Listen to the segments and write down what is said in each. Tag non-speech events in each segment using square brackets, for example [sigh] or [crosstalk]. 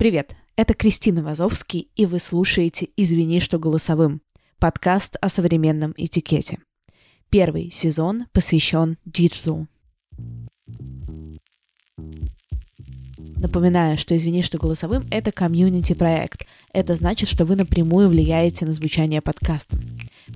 Привет, это Кристина Вазовский, и вы слушаете «Извини, что голосовым» — подкаст о современном этикете. Первый сезон посвящен digital у. Напоминаю, что «Извини, что голосовым» — это community-проект. Это значит, что вы напрямую влияете на звучание подкаста.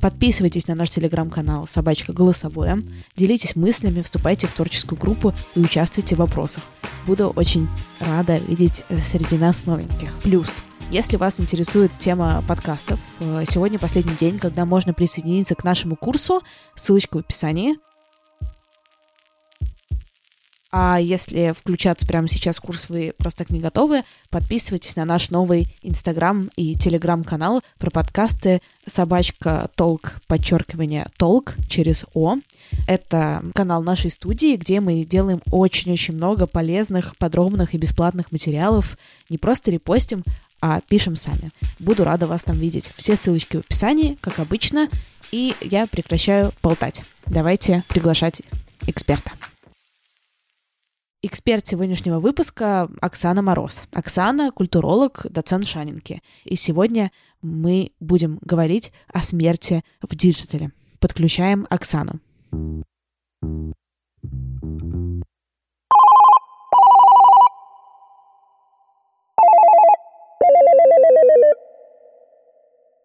Подписывайтесь на наш телеграм-канал «Собачка голосовое», делитесь мыслями, вступайте в творческую группу и участвуйте в вопросах. Буду очень рада видеть среди нас новеньких. Плюс, если вас интересует тема подкастов, э, сегодня последний день, когда можно присоединиться к нашему курсу. Ссылочка в описании. А если включаться прямо сейчас в курс вы просто так не готовы, подписывайтесь на наш новый Инстаграм и Телеграм-канал про подкасты собачка толк, подчеркивание толк через О. Это канал нашей студии, где мы делаем очень-очень много полезных, подробных и бесплатных материалов. Не просто репостим, а пишем сами. Буду рада вас там видеть. Все ссылочки в описании, как обычно. И я прекращаю болтать. Давайте приглашать эксперта. Эксперт сегодняшнего выпуска Оксана Мороз. Оксана — культуролог, доцент Шанинки. И сегодня мы будем говорить о смерти в digital е. Подключаем Оксану.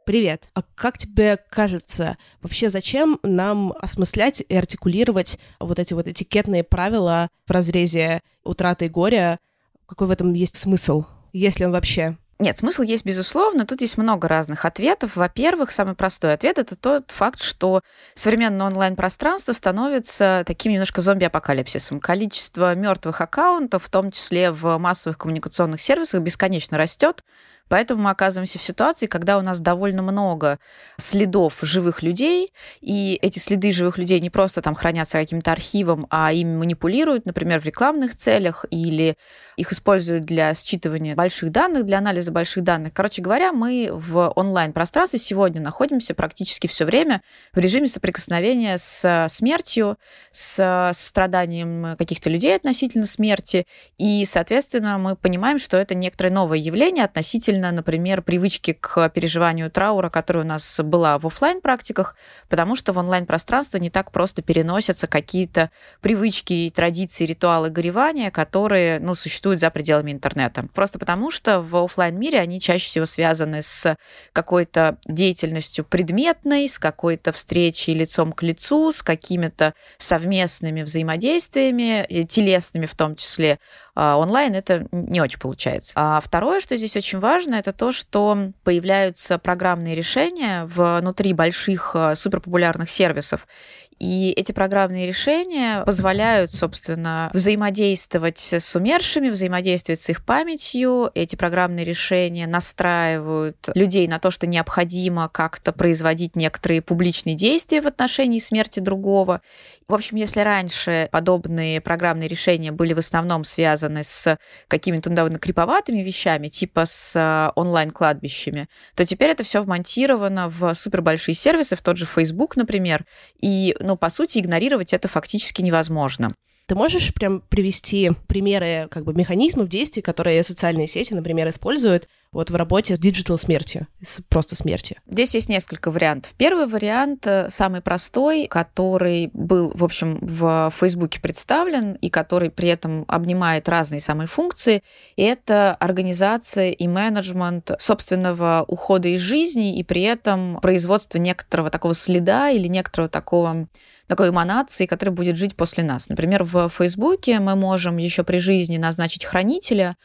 Привет. А как тебе кажется, вообще зачем нам осмыслять и артикулировать вот эти вот этикетные правила в разрезе утраты и горя? Какой в этом есть смысл? Есть ли он вообще? Нет, смысл есть, безусловно. Тут есть много разных ответов. Во-первых, самый простой ответ это тот факт, что современное онлайн-пространство становится таким немножко зомби-апокалипсисом. Количество мертвых аккаунтов, в том числе в массовых коммуникационных сервисах, бесконечно растет. Поэтому мы оказываемся в ситуации, когда у нас довольно много следов живых людей, и эти следы живых людей не просто там хранятся каким-то архивом, а ими манипулируют, например, в рекламных целях, или их используют для считывания больших данных, для анализа больших данных. Короче говоря, мы в онлайн-пространстве сегодня находимся практически все время в режиме соприкосновения с смертью, с страданием каких-то людей относительно смерти, и, соответственно, мы понимаем, что это некоторое новое явление относительно относительно, например, привычки к переживанию траура, которая у нас была в офлайн практиках потому что в онлайн-пространство не так просто переносятся какие-то привычки, традиции, ритуалы горевания, которые ну, существуют за пределами интернета. Просто потому что в офлайн мире они чаще всего связаны с какой-то деятельностью предметной, с какой-то встречей лицом к лицу, с какими-то совместными взаимодействиями, телесными в том числе. А онлайн это не очень получается. А второе, что здесь очень важно, это то, что появляются программные решения внутри больших э, суперпопулярных сервисов. И эти программные решения позволяют, собственно, взаимодействовать с умершими, взаимодействовать с их памятью. Эти программные решения настраивают людей на то, что необходимо как-то производить некоторые публичные действия в отношении смерти другого. В общем, если раньше подобные программные решения были в основном связаны с какими-то довольно криповатыми вещами, типа с онлайн-кладбищами, то теперь это все вмонтировано в супербольшие сервисы, в тот же Facebook, например, и ну, по сути, игнорировать это фактически невозможно. Ты можешь прям привести примеры как бы механизмов действий, которые социальные сети, например, используют вот в работе с digital смертью, с просто смертью? Здесь есть несколько вариантов. Первый вариант, э, самый простой, который был, в общем, в Фейсбуке представлен и который при этом обнимает разные самые функции, это организация и менеджмент собственного ухода из жизни и при этом производство некоторого такого следа или некоторого такого такой эманации, которая будет жить после нас. Например, в Фейсбуке мы можем еще при жизни назначить хранителя,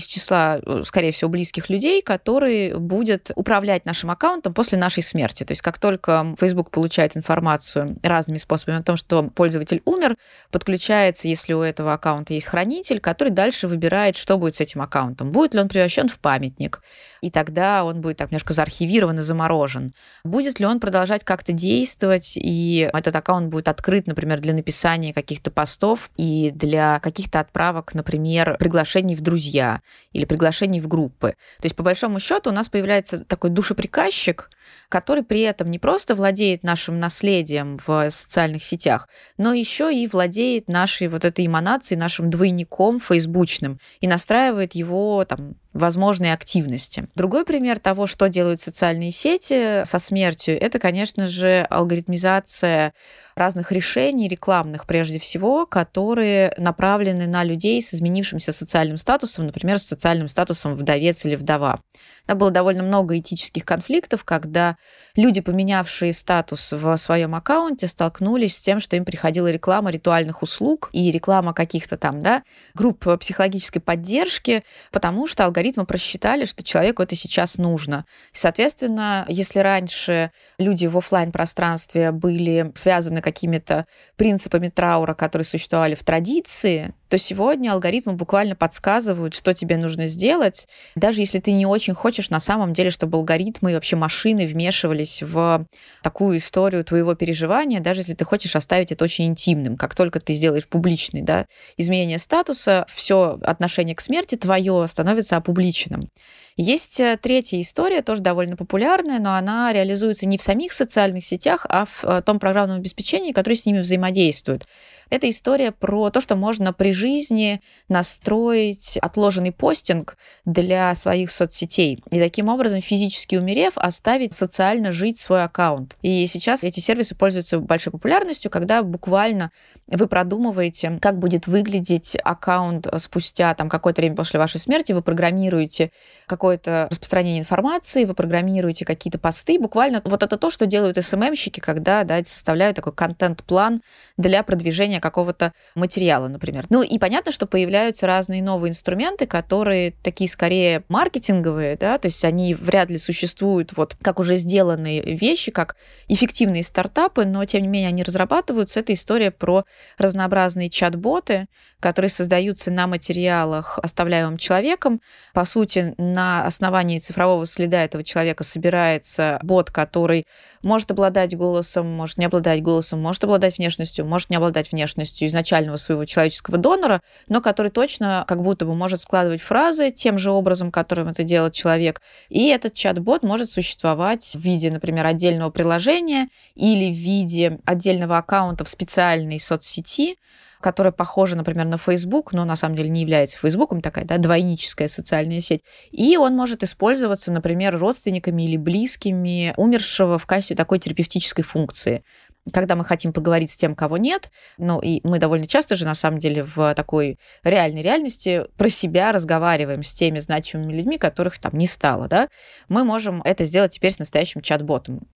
из числа, э, скорее всего, близких людей, который будет управлять нашим аккаунтом после нашей смерти. То есть как только Facebook получает информацию разными способами о том, что пользователь умер, подключается, если у этого аккаунта есть хранитель, который дальше выбирает, что будет с этим аккаунтом. Будет ли он превращен в памятник, и тогда он будет так немножко заархивирован и заморожен. Будет ли он продолжать как-то действовать, и этот аккаунт будет открыт, например, для написания каких-то постов и для каких-то отправок, например, приглашений в друзья или приглашений в группы. То есть, по большому счету, у нас появляется такой душеприказчик, который при этом не просто владеет нашим наследием в социальных сетях, но еще и владеет нашей вот этой эманацией, нашим двойником фейсбучным и настраивает его там возможные активности. Другой пример того, что делают социальные сети со смертью, это, конечно же, алгоритмизация разных решений рекламных, прежде всего, которые направлены на людей с изменившимся социальным статусом, например, с социальным статусом вдовец или вдова. Там было довольно много этических конфликтов, когда люди, поменявшие статус в своем аккаунте, столкнулись с тем, что им приходила реклама ритуальных услуг и реклама каких-то там, да, групп психологической поддержки, потому что алгоритмы просчитали, что человеку это сейчас нужно. соответственно, если раньше люди в офлайн пространстве были связаны какими-то принципами траура, которые существовали в традиции, то сегодня алгоритмы буквально подсказывают, что тебе нужно сделать, даже если ты не очень хочешь на самом деле, чтобы алгоритмы и вообще машины вмешивались в такую историю твоего переживания, даже если ты хочешь оставить это очень интимным. Как только ты сделаешь публичный да, изменение статуса, все отношение к смерти твое становится опубличенным. Есть э, третья история, тоже довольно популярная, но она реализуется не в самих социальных сетях, а в э, том программном обеспечении, которое с ними взаимодействует. Это история про то, что можно при жизни настроить отложенный постинг для своих соцсетей. И таким образом, физически умерев, оставить социально жить свой аккаунт. И сейчас эти сервисы пользуются большой популярностью, когда буквально вы продумываете, как будет выглядеть аккаунт спустя там, какое-то время после вашей смерти, вы программируете какое-то распространение информации, вы программируете какие-то посты. Буквально вот это то, что делают СММщики, когда да, составляют такой контент-план для продвижения какого-то материала, например. Ну и понятно, что появляются разные новые инструменты, которые такие скорее маркетинговые, да, то есть они вряд ли существуют вот как уже сделанные вещи, как эффективные стартапы, но тем не менее они разрабатываются. Это история про разнообразные чат-боты, которые создаются на материалах, оставляемым человеком. По сути, на основании цифрового следа этого человека собирается бот, который может обладать голосом, может не обладать голосом, может обладать внешностью, может не обладать внешностью изначального своего человеческого донора, но который точно как будто бы может складывать фразы тем же образом, которым это делает человек. И этот чат-бот может существовать в виде, например, отдельного приложения или в виде отдельного аккаунта в специальной соцсети, которая похожа, например, на Facebook, но на самом деле не является Фейсбуком, такая да, двойническая социальная сеть. И он может использоваться, например, родственниками или близкими умершего в качестве такой терапевтической функции когда мы хотим поговорить с тем, кого нет, ну и мы довольно часто же на самом деле в такой реальной реальности про себя разговариваем с теми значимыми людьми, которых там не стало, да, мы можем это сделать теперь с настоящим чат-ботом.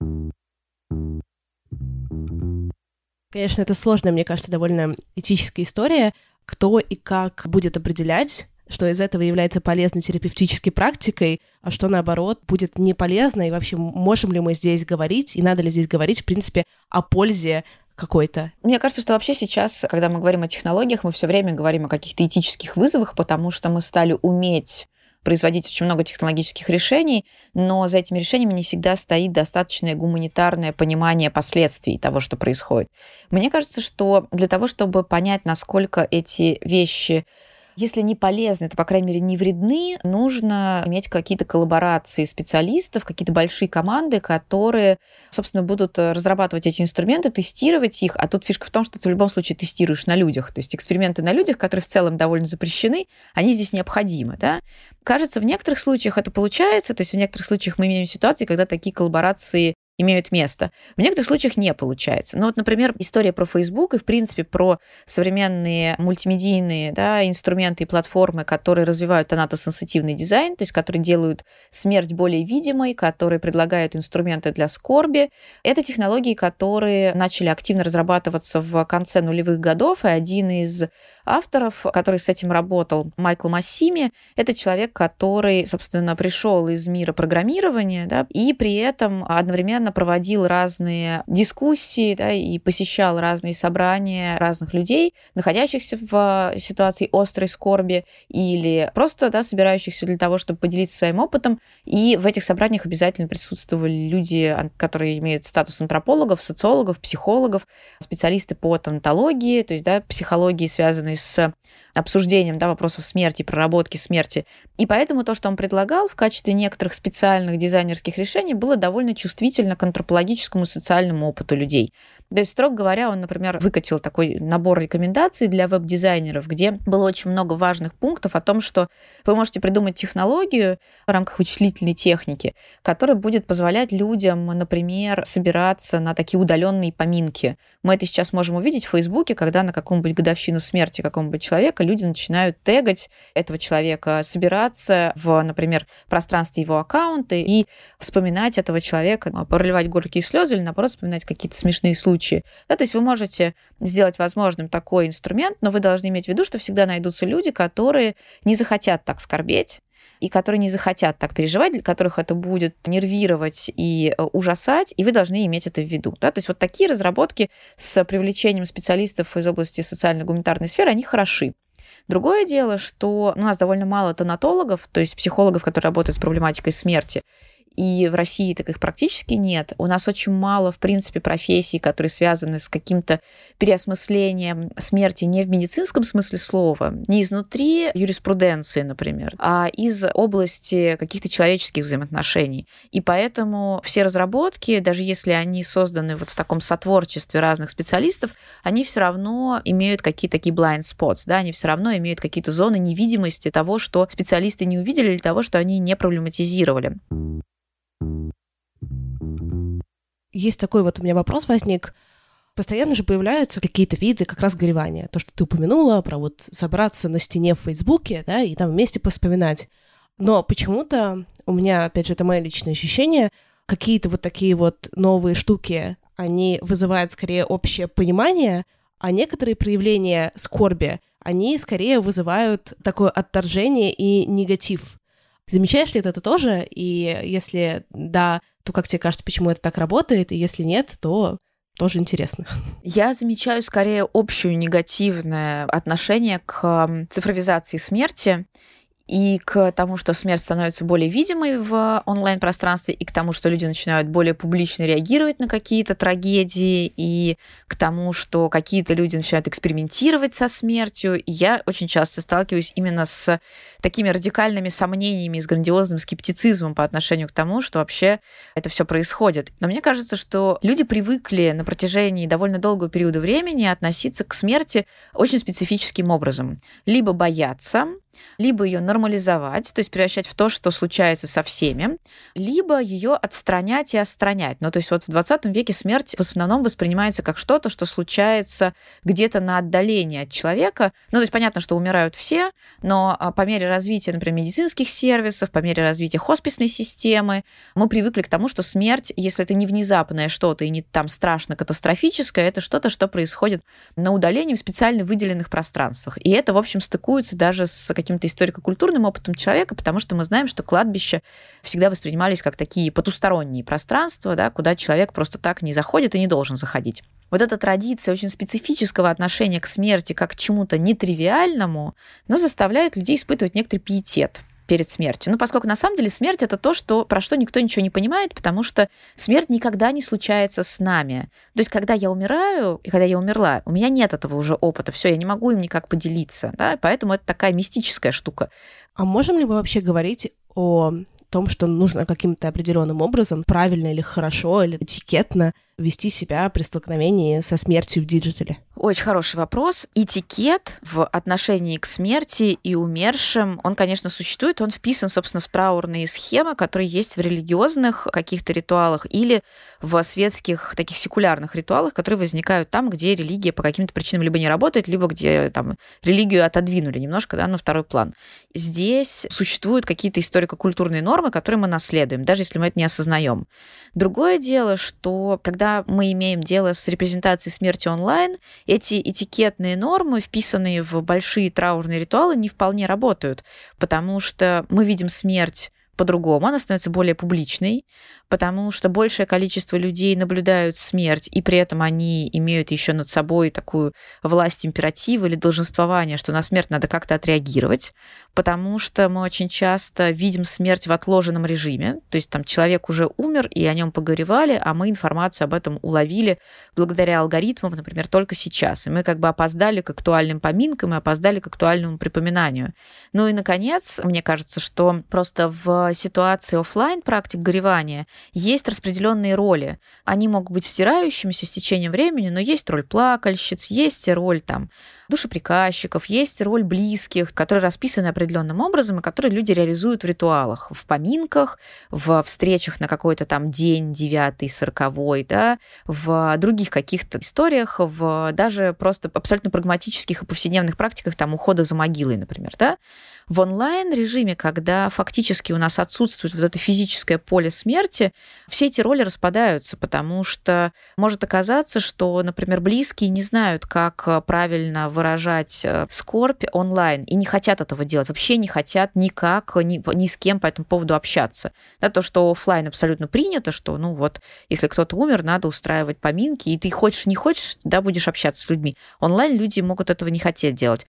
Конечно, это сложная, мне кажется, довольно этическая история. Кто и как будет определять, что из этого является полезной терапевтической практикой, а что, наоборот, будет не полезно, и вообще можем ли мы здесь говорить, и надо ли здесь говорить, в принципе, о пользе какой-то. Мне кажется, что вообще сейчас, когда мы говорим о технологиях, мы все время говорим о каких-то этических вызовах, потому что мы стали уметь производить очень много технологических решений, но за этими решениями не всегда стоит достаточное гуманитарное понимание последствий того, что происходит. Мне кажется, что для того, чтобы понять, насколько эти вещи если не полезны, то, по крайней мере, не вредны, нужно иметь какие-то коллаборации специалистов, какие-то большие команды, которые, собственно, будут разрабатывать эти инструменты, тестировать их. А тут фишка в том, что ты в любом случае тестируешь на людях. То есть эксперименты на людях, которые в целом довольно запрещены, они здесь необходимы. Да? Кажется, в некоторых случаях это получается, то есть в некоторых случаях мы имеем ситуации, когда такие коллаборации имеют место. В некоторых случаях не получается. Ну вот, например, история про Facebook и, в принципе, про современные мультимедийные да, инструменты и платформы, которые развивают тонатосенситивный дизайн, то есть которые делают смерть более видимой, которые предлагают инструменты для скорби. Это технологии, которые начали активно разрабатываться в конце нулевых годов, и один из авторов, который с этим работал, Майкл Массими, это человек, который, собственно, пришел из мира программирования, да, и при этом одновременно проводил разные дискуссии да, и посещал разные собрания разных людей, находящихся в ситуации острой скорби или просто да, собирающихся для того, чтобы поделиться своим опытом. И в этих собраниях обязательно присутствовали люди, которые имеют статус антропологов, социологов, психологов, специалисты по тонатологии, то есть да, психологии, связанные с обсуждением да, вопросов смерти, проработки смерти. И поэтому то, что он предлагал в качестве некоторых специальных дизайнерских решений, было довольно чувствительно к антропологическому и социальному опыту людей. То есть, строго говоря, он, например, выкатил такой набор рекомендаций для веб-дизайнеров, где было очень много важных пунктов о том, что вы можете придумать технологию в рамках вычислительной техники, которая будет позволять людям, например, собираться на такие удаленные поминки. Мы это сейчас можем увидеть в Фейсбуке, когда на каком-нибудь годовщину смерти какого-нибудь человека люди начинают тегать этого человека, собираться в, например, пространстве его аккаунта и вспоминать этого человека, проливать горькие слезы или, наоборот, вспоминать какие-то смешные случаи. Да, то есть вы можете сделать возможным такой инструмент, но вы должны иметь в виду, что всегда найдутся люди, которые не захотят так скорбеть, и которые не захотят так переживать, для которых это будет нервировать и э, ужасать, и вы должны иметь это в виду. Да? То есть вот такие разработки с привлечением специалистов из области социально-гуманитарной сферы, они хороши. Другое дело, что у нас довольно мало тонатологов, то есть психологов, которые работают с проблематикой смерти и в России так их практически нет. У нас очень мало, в принципе, профессий, которые связаны с каким-то переосмыслением смерти не в медицинском смысле слова, не изнутри юриспруденции, например, а из области каких-то человеческих взаимоотношений. И поэтому все разработки, даже если они созданы вот в таком сотворчестве разных специалистов, они все равно имеют какие-то такие blind spots, да, они все равно имеют какие-то зоны невидимости того, что специалисты не увидели или того, что они не проблематизировали. Есть такой вот у меня вопрос возник. Постоянно же появляются какие-то виды как раз горевания. То, что ты упомянула, про вот собраться на стене в Фейсбуке, да, и там вместе поспоминать. Но почему-то у меня, опять же, это мое личное ощущение, какие-то вот такие вот новые штуки, они вызывают скорее общее понимание, а некоторые проявления скорби, они скорее вызывают такое отторжение и негатив. Замечаешь ли ты это тоже? И если да, то как тебе кажется, почему это так работает? И если нет, то тоже интересно. Я замечаю скорее общее негативное отношение к цифровизации смерти и к тому, что смерть становится более видимой в онлайн-пространстве, и к тому, что люди начинают более публично реагировать на какие-то трагедии, и к тому, что какие-то люди начинают экспериментировать со смертью. И я очень часто сталкиваюсь именно с такими радикальными сомнениями, с грандиозным скептицизмом по отношению к тому, что вообще это все происходит. Но мне кажется, что люди привыкли на протяжении довольно долгого периода времени относиться к смерти очень специфическим образом. Либо бояться, либо ее нормализовать, то есть превращать в то, что случается со всеми, либо ее отстранять и отстранять. Ну, то есть вот в 20 веке смерть в основном воспринимается как что-то, что случается где-то на отдалении от человека. Ну, то есть понятно, что умирают все, но а, по мере развития, например, медицинских сервисов, по мере развития хосписной системы, мы привыкли к тому, что смерть, если это не внезапное что-то и не там страшно катастрофическое, это что-то, что происходит на удалении в специально выделенных пространствах. И это, в общем, стыкуется даже с каким-то историко-культурным опытом человека, потому что мы знаем, что кладбища всегда воспринимались как такие потусторонние пространства, да, куда человек просто так не заходит и не должен заходить. Вот эта традиция очень специфического отношения к смерти как к чему-то нетривиальному, но заставляет людей испытывать некоторый пиетет перед смертью. Ну, поскольку на самом деле смерть это то, что, про что никто ничего не понимает, потому что смерть никогда не случается с нами. То есть, когда я умираю, и когда я умерла, у меня нет этого уже опыта, все, я не могу им никак поделиться, да, поэтому это такая мистическая штука. А можем ли мы вообще говорить о том, что нужно каким-то определенным образом, правильно или хорошо, или этикетно вести себя при столкновении со смертью в digital е? Очень хороший вопрос. Этикет в отношении к смерти и умершим, он, конечно, существует, он вписан, собственно, в траурные схемы, которые есть в религиозных каких-то ритуалах или в светских таких секулярных ритуалах, которые возникают там, где религия по каким-то причинам либо не работает, либо где там религию отодвинули немножко да, на второй план. Здесь существуют какие-то историко-культурные нормы, которые мы наследуем, даже если мы это не осознаем. Другое дело, что когда мы имеем дело с репрезентацией смерти онлайн, эти этикетные нормы, вписанные в большие траурные ритуалы, не вполне работают, потому что мы видим смерть по-другому, она становится более публичной, потому что большее количество людей наблюдают смерть, и при этом они имеют еще над собой такую власть императива или долженствования, что на смерть надо как-то отреагировать, потому что мы очень часто видим смерть в отложенном режиме, то есть там человек уже умер, и о нем погоревали, а мы информацию об этом уловили благодаря алгоритмам, например, только сейчас. И мы как бы опоздали к актуальным поминкам и опоздали к актуальному припоминанию. Ну и, наконец, мне кажется, что просто в ситуации офлайн практик горевания есть распределенные роли. Они могут быть стирающимися с течением времени, но есть роль плакальщиц, есть роль там душеприказчиков, есть роль близких, которые расписаны определенным образом и которые люди реализуют в ритуалах, в поминках, в встречах на какой-то там день девятый, сороковой, да, в других каких-то историях, в даже просто абсолютно прагматических и повседневных практиках, там ухода за могилой, например, да. В онлайн-режиме, когда фактически у нас отсутствует вот это физическое поле смерти, все эти роли распадаются, потому что может оказаться, что, например, близкие не знают, как правильно выражать э, скорбь онлайн и не хотят этого делать, вообще не хотят никак ни, ни с кем по этому поводу общаться. Да, то, что офлайн абсолютно принято, что, ну вот, если кто-то умер, надо устраивать поминки, и ты хочешь, не хочешь, да, будешь общаться с людьми. Онлайн люди могут этого не хотеть делать.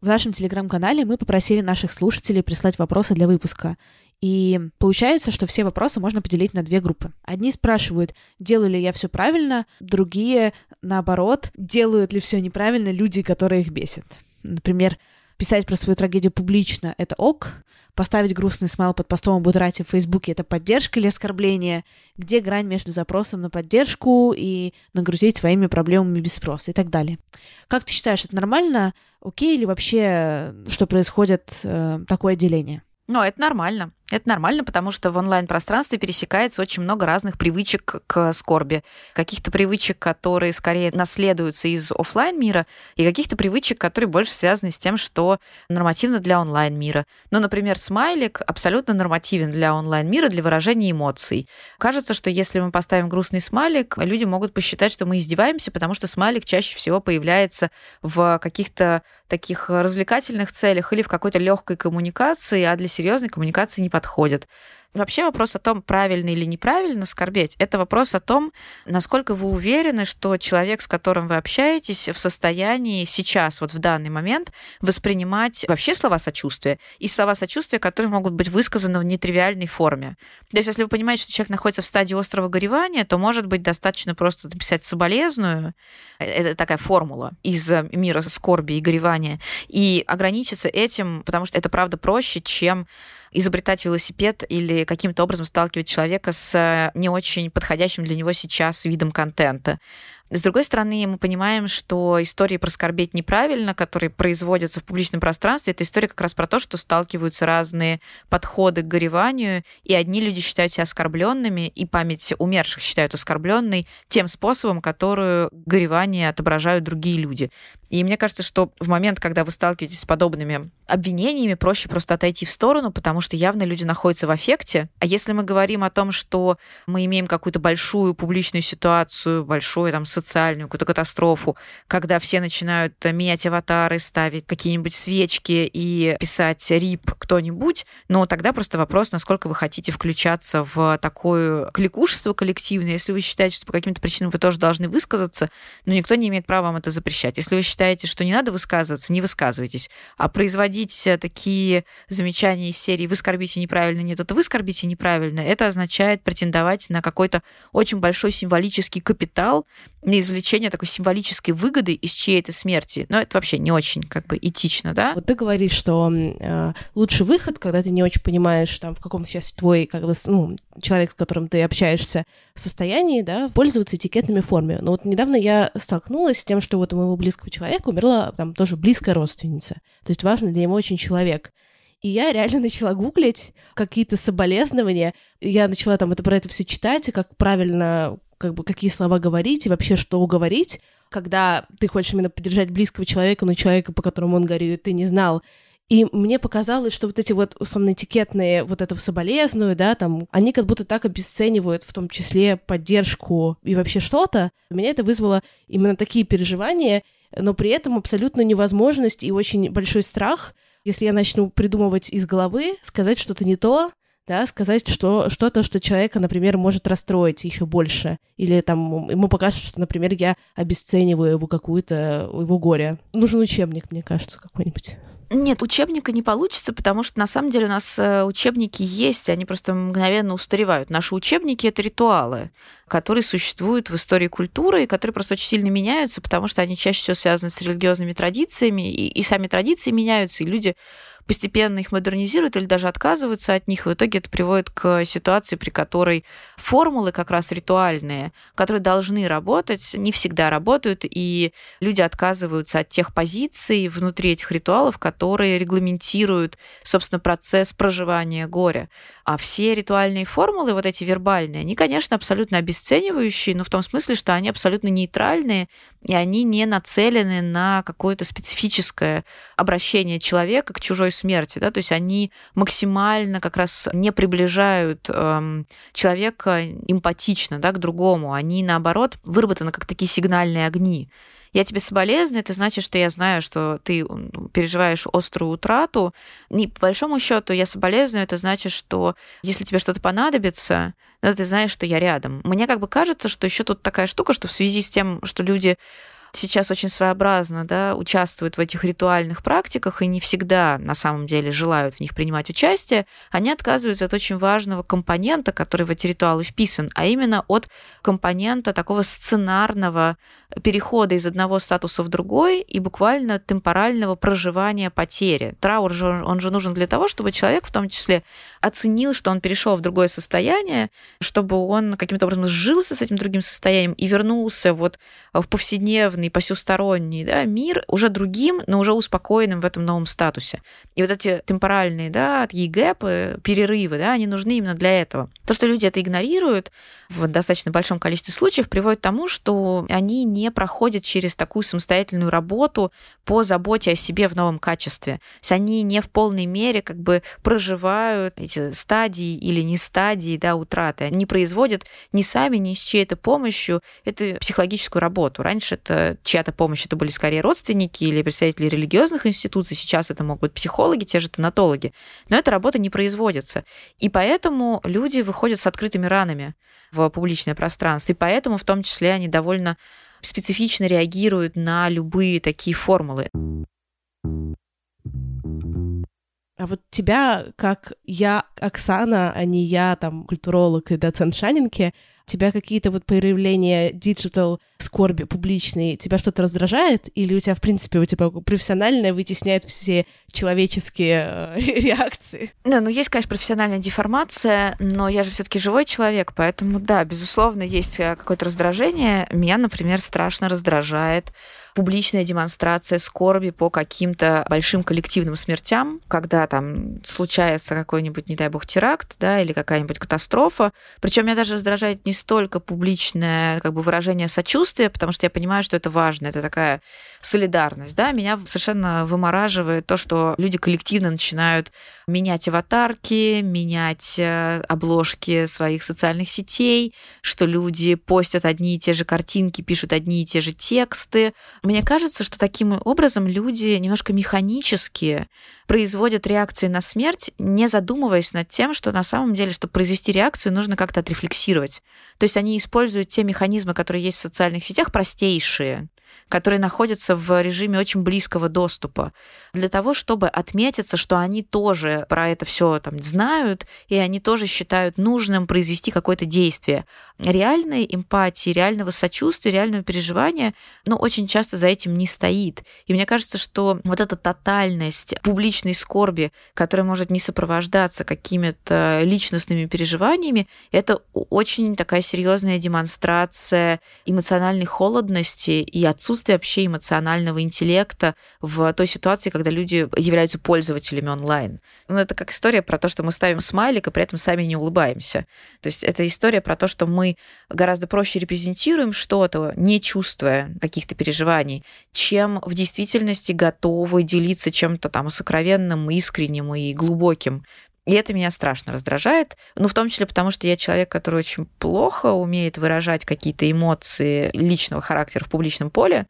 В нашем телеграм-канале мы попросили наших слушателей прислать вопросы для выпуска. И получается, что все вопросы можно поделить на две группы. Одни спрашивают, делаю ли я все правильно, другие, наоборот, делают ли все неправильно люди, которые их бесят. Например, писать про свою трагедию публично — это ок, поставить грустный смайл под постом об утрате в Фейсбуке — это поддержка или оскорбление, где грань между запросом на поддержку и нагрузить своими проблемами без спроса и так далее. Как ты считаешь, это нормально, окей, или вообще, что происходит э, такое деление? Ну, это нормально. Это нормально, потому что в онлайн-пространстве пересекается очень много разных привычек к скорби. Каких-то привычек, которые скорее наследуются из офлайн мира, и каких-то привычек, которые больше связаны с тем, что нормативно для онлайн мира. Ну, например, смайлик абсолютно нормативен для онлайн мира для выражения эмоций. Кажется, что если мы поставим грустный смайлик, люди могут посчитать, что мы издеваемся, потому что смайлик чаще всего появляется в каких-то таких развлекательных целях или в какой-то легкой коммуникации, а для серьезной коммуникации не подходят. Вообще вопрос о том, правильно или неправильно скорбеть, это вопрос о том, насколько вы уверены, что человек, с которым вы общаетесь, в состоянии сейчас, вот в данный момент, воспринимать вообще слова сочувствия и слова сочувствия, которые могут быть высказаны в нетривиальной форме. То есть, если вы понимаете, что человек находится в стадии острого горевания, то, может быть, достаточно просто написать соболезную, это такая формула из мира скорби и горевания, и ограничиться этим, потому что это, правда, проще, чем изобретать велосипед или каким-то образом сталкивать человека с не очень подходящим для него сейчас видом контента. С другой стороны, мы понимаем, что истории про скорбеть неправильно, которые производятся в публичном пространстве, это история как раз про то, что сталкиваются разные подходы к гореванию, и одни люди считают себя оскорбленными, и память умерших считают оскорбленной тем способом, который горевание отображают другие люди. И мне кажется, что в момент, когда вы сталкиваетесь с подобными обвинениями, проще просто отойти в сторону, потому что явно люди находятся в аффекте. А если мы говорим о том, что мы имеем какую-то большую публичную ситуацию, большое там социальную какую-то катастрофу, когда все начинают менять аватары, ставить какие-нибудь свечки и писать рип кто-нибудь, но тогда просто вопрос, насколько вы хотите включаться в такое кликушество коллективное. Если вы считаете, что по каким-то причинам вы тоже должны высказаться, но никто не имеет права вам это запрещать. Если вы считаете, что не надо высказываться, не высказывайтесь. А производить такие замечания из серии «вы скорбите неправильно», «нет, это вы скорбите неправильно», это означает претендовать на какой-то очень большой символический капитал, на извлечение такой символической выгоды из чьей-то смерти. Но это вообще не очень как бы этично, да? Вот ты говоришь, что э, лучший выход, когда ты не очень понимаешь, там, в каком сейчас твой, как бы, ну, человек, с которым ты общаешься, в состоянии, да, пользоваться этикетными формами. Но вот недавно я столкнулась с тем, что вот у моего близкого человека умерла там тоже близкая родственница. То есть важно для него очень человек. И я реально [laughs] начала гуглить какие-то соболезнования. Я начала там это, про это все читать, и как правильно, как бы, какие слова говорить, и вообще что говорить, когда ты хочешь именно поддержать близкого человека, но человека, по которому он горюет, ты не знал. И мне показалось, что вот эти вот условно этикетные вот этого соболезную, да, там, они как будто так обесценивают в том числе поддержку и вообще что-то. Меня это вызвало именно такие переживания, но при этом абсолютно невозможность и очень большой страх, если я начну придумывать из головы, сказать что-то не то, да, сказать что, что-то, что человека, например, может расстроить еще больше. Или там ему покажется, что, например, я обесцениваю его какую-то, его горе. Нужен учебник, мне кажется, какой-нибудь. Нет, учебника не получится, потому что на самом деле у нас э, учебники есть, они просто мгновенно устаревают. Наши учебники — это ритуалы, которые существуют в истории культуры и которые просто очень сильно меняются, потому что они чаще всего связаны с религиозными традициями, и, и сами традиции меняются, и люди постепенно их модернизируют или даже отказываются от них. В итоге это приводит к ситуации, при которой формулы как раз ритуальные, которые должны работать, не всегда работают, и люди отказываются от тех позиций внутри этих ритуалов, которые регламентируют, собственно, процесс проживания горя. А все ритуальные формулы, вот эти вербальные, они, конечно, абсолютно обесценивающие, но в том смысле, что они абсолютно нейтральные, и они не нацелены на какое-то специфическое обращение человека к чужой смерти, да, то есть они максимально как раз не приближают эм, человека эмпатично, да, к другому, они наоборот выработаны как такие сигнальные огни. Я тебе соболезную, это значит, что я знаю, что ты переживаешь острую утрату. И по большому счету я соболезную, это значит, что если тебе что-то понадобится, то ты знаешь, что я рядом. Мне как бы кажется, что еще тут такая штука, что в связи с тем, что люди сейчас очень своеобразно да, участвуют в этих ритуальных практиках и не всегда на самом деле желают в них принимать участие, они отказываются от очень важного компонента, который в эти ритуалы вписан, а именно от компонента такого сценарного перехода из одного статуса в другой и буквально темпорального проживания потери. Траур же, он же нужен для того, чтобы человек в том числе оценил, что он перешел в другое состояние, чтобы он каким-то образом сжился с этим другим состоянием и вернулся вот в повседневный, посюсторонний да, мир уже другим, но уже успокоенным в этом новом статусе. И вот эти темпоральные, да, такие гэпы, перерывы, да, они нужны именно для этого. То, что люди это игнорируют в достаточно большом количестве случаев, приводит к тому, что они не проходят через такую самостоятельную работу по заботе о себе в новом качестве. То есть они не в полной мере как бы проживают эти стадии или не стадии да, утраты. Они производят ни сами, ни с чьей-то помощью эту психологическую работу. Раньше это чья-то помощь, это были скорее родственники или представители религиозных институций, сейчас это могут быть психологи, те же тонатологи. Но эта работа не производится. И поэтому люди выходят с открытыми ранами в публичное пространство. И поэтому в том числе они довольно специфично реагируют на любые такие формулы. А вот тебя, как я, Оксана, а не я, там, культуролог и доцент Шанинки, тебя какие-то вот проявления digital скорби публичной, тебя что-то раздражает? Или у тебя, в принципе, у тебя профессиональное вытесняет все человеческие э, реакции? Да, ну есть, конечно, профессиональная деформация, но я же все таки живой человек, поэтому, да, безусловно, есть э, какое-то раздражение. Меня, например, страшно раздражает публичная демонстрация скорби по каким-то большим коллективным смертям, когда там случается какой-нибудь, не дай бог, теракт, да, или какая-нибудь катастрофа. Причем меня даже раздражает не столько публичное как бы выражение сочувствия, потому что я понимаю, что это важно, это такая солидарность, да, меня совершенно вымораживает то, что люди коллективно начинают менять аватарки, менять э, обложки своих социальных сетей, что люди постят одни и те же картинки, пишут одни и те же тексты. Мне кажется, что таким образом люди немножко механически производят реакции на смерть, не задумываясь над тем, что на самом деле, чтобы произвести реакцию, нужно как-то отрефлексировать. То есть они используют те механизмы, которые есть в социальных сетях, простейшие, которые находятся в режиме очень близкого доступа, для того, чтобы отметиться, что они тоже про это все там знают, и они тоже считают нужным произвести какое-то действие. Реальной эмпатии, реального сочувствия, реального переживания, ну, очень часто за этим не стоит. И мне кажется, что вот эта тотальность публичной скорби, которая может не сопровождаться какими-то личностными переживаниями, это очень такая серьезная демонстрация эмоциональной холодности и отсутствия отсутствие вообще эмоционального интеллекта в той ситуации, когда люди являются пользователями онлайн. Ну, это как история про то, что мы ставим смайлик, и при этом сами не улыбаемся. То есть это история про то, что мы гораздо проще репрезентируем что-то, не чувствуя каких-то переживаний, чем в действительности готовы делиться чем-то там сокровенным, искренним и глубоким. И это меня страшно раздражает. Ну, в том числе потому, что я человек, который очень плохо умеет выражать какие-то эмоции личного характера в публичном поле.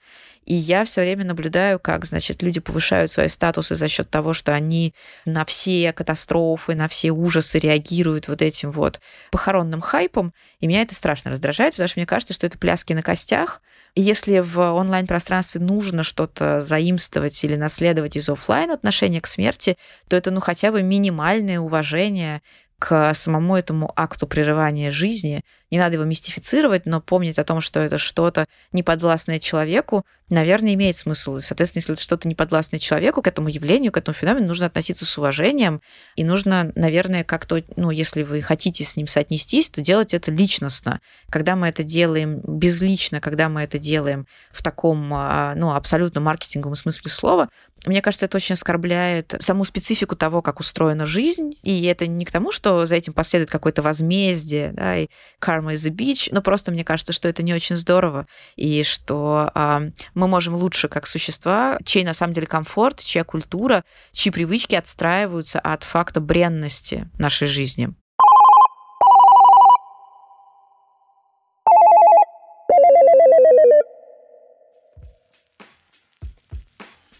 И я все время наблюдаю, как, значит, люди повышают свои статусы за счет того, что они на все катастрофы, на все ужасы реагируют вот этим вот похоронным хайпом. И меня это страшно раздражает, потому что мне кажется, что это пляски на костях. Если в онлайн-пространстве нужно что-то заимствовать или наследовать из офлайн отношения к смерти, то это, ну, хотя бы минимальное уважение к самому этому акту прерывания жизни. Не надо его мистифицировать, но помнить о том, что это что-то неподвластное человеку, наверное, имеет смысл. И, соответственно, если это что-то неподвластное человеку, к этому явлению, к этому феномену нужно относиться с уважением. И нужно, наверное, как-то, ну, если вы хотите с ним соотнестись, то делать это личностно. Когда мы это делаем безлично, когда мы это делаем в таком, а, ну, абсолютно маркетинговом смысле слова, мне кажется, это очень оскорбляет саму специфику того, как устроена жизнь. И это не к тому, что за этим последует какое-то возмездие, да, и karma is a bitch, но просто мне кажется, что это не очень здорово, и что а, мы можем лучше как существа, чей на самом деле комфорт, чья культура, чьи привычки отстраиваются от факта бренности нашей жизни.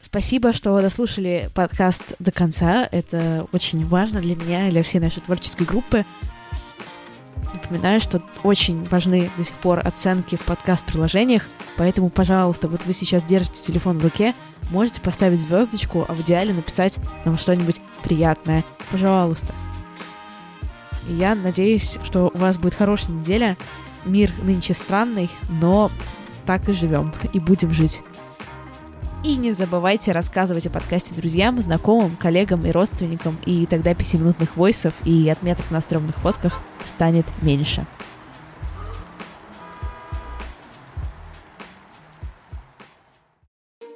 Спасибо, что дослушали подкаст до конца. Это очень важно для меня и для всей нашей творческой группы. Напоминаю, что очень важны до сих пор оценки в подкаст-приложениях, поэтому, пожалуйста, вот вы сейчас держите телефон в руке, можете поставить звездочку, а в идеале написать нам что-нибудь приятное. Пожалуйста. И я надеюсь, что у вас будет хорошая неделя. Мир нынче странный, но так и живем и будем жить. И не забывайте рассказывать о подкасте друзьям, знакомым, коллегам и родственникам, и тогда пятиминутных войсов и отметок на стрёмных фотках станет меньше.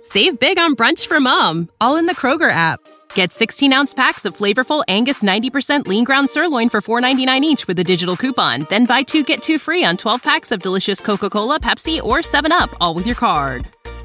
Save big on brunch for mom, all in the Kroger app. Get 16 ounce packs of flavorful Angus 90% lean ground sirloin for $4.99 each with a digital coupon. Then buy two get two free on 12 packs of delicious Coca Cola, Pepsi, or 7UP, all with your card.